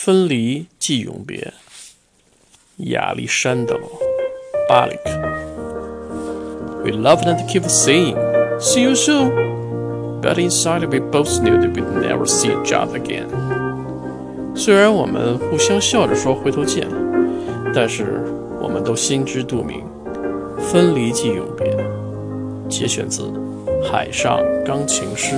分离即永别。亚历山大罗·巴里克。We loved and keep saying, "See you soon," but inside we both knew that we'd never see each other again. 虽然我们互相笑着说回头见，但是我们都心知肚明，分离即永别。节选自《海上钢琴师》。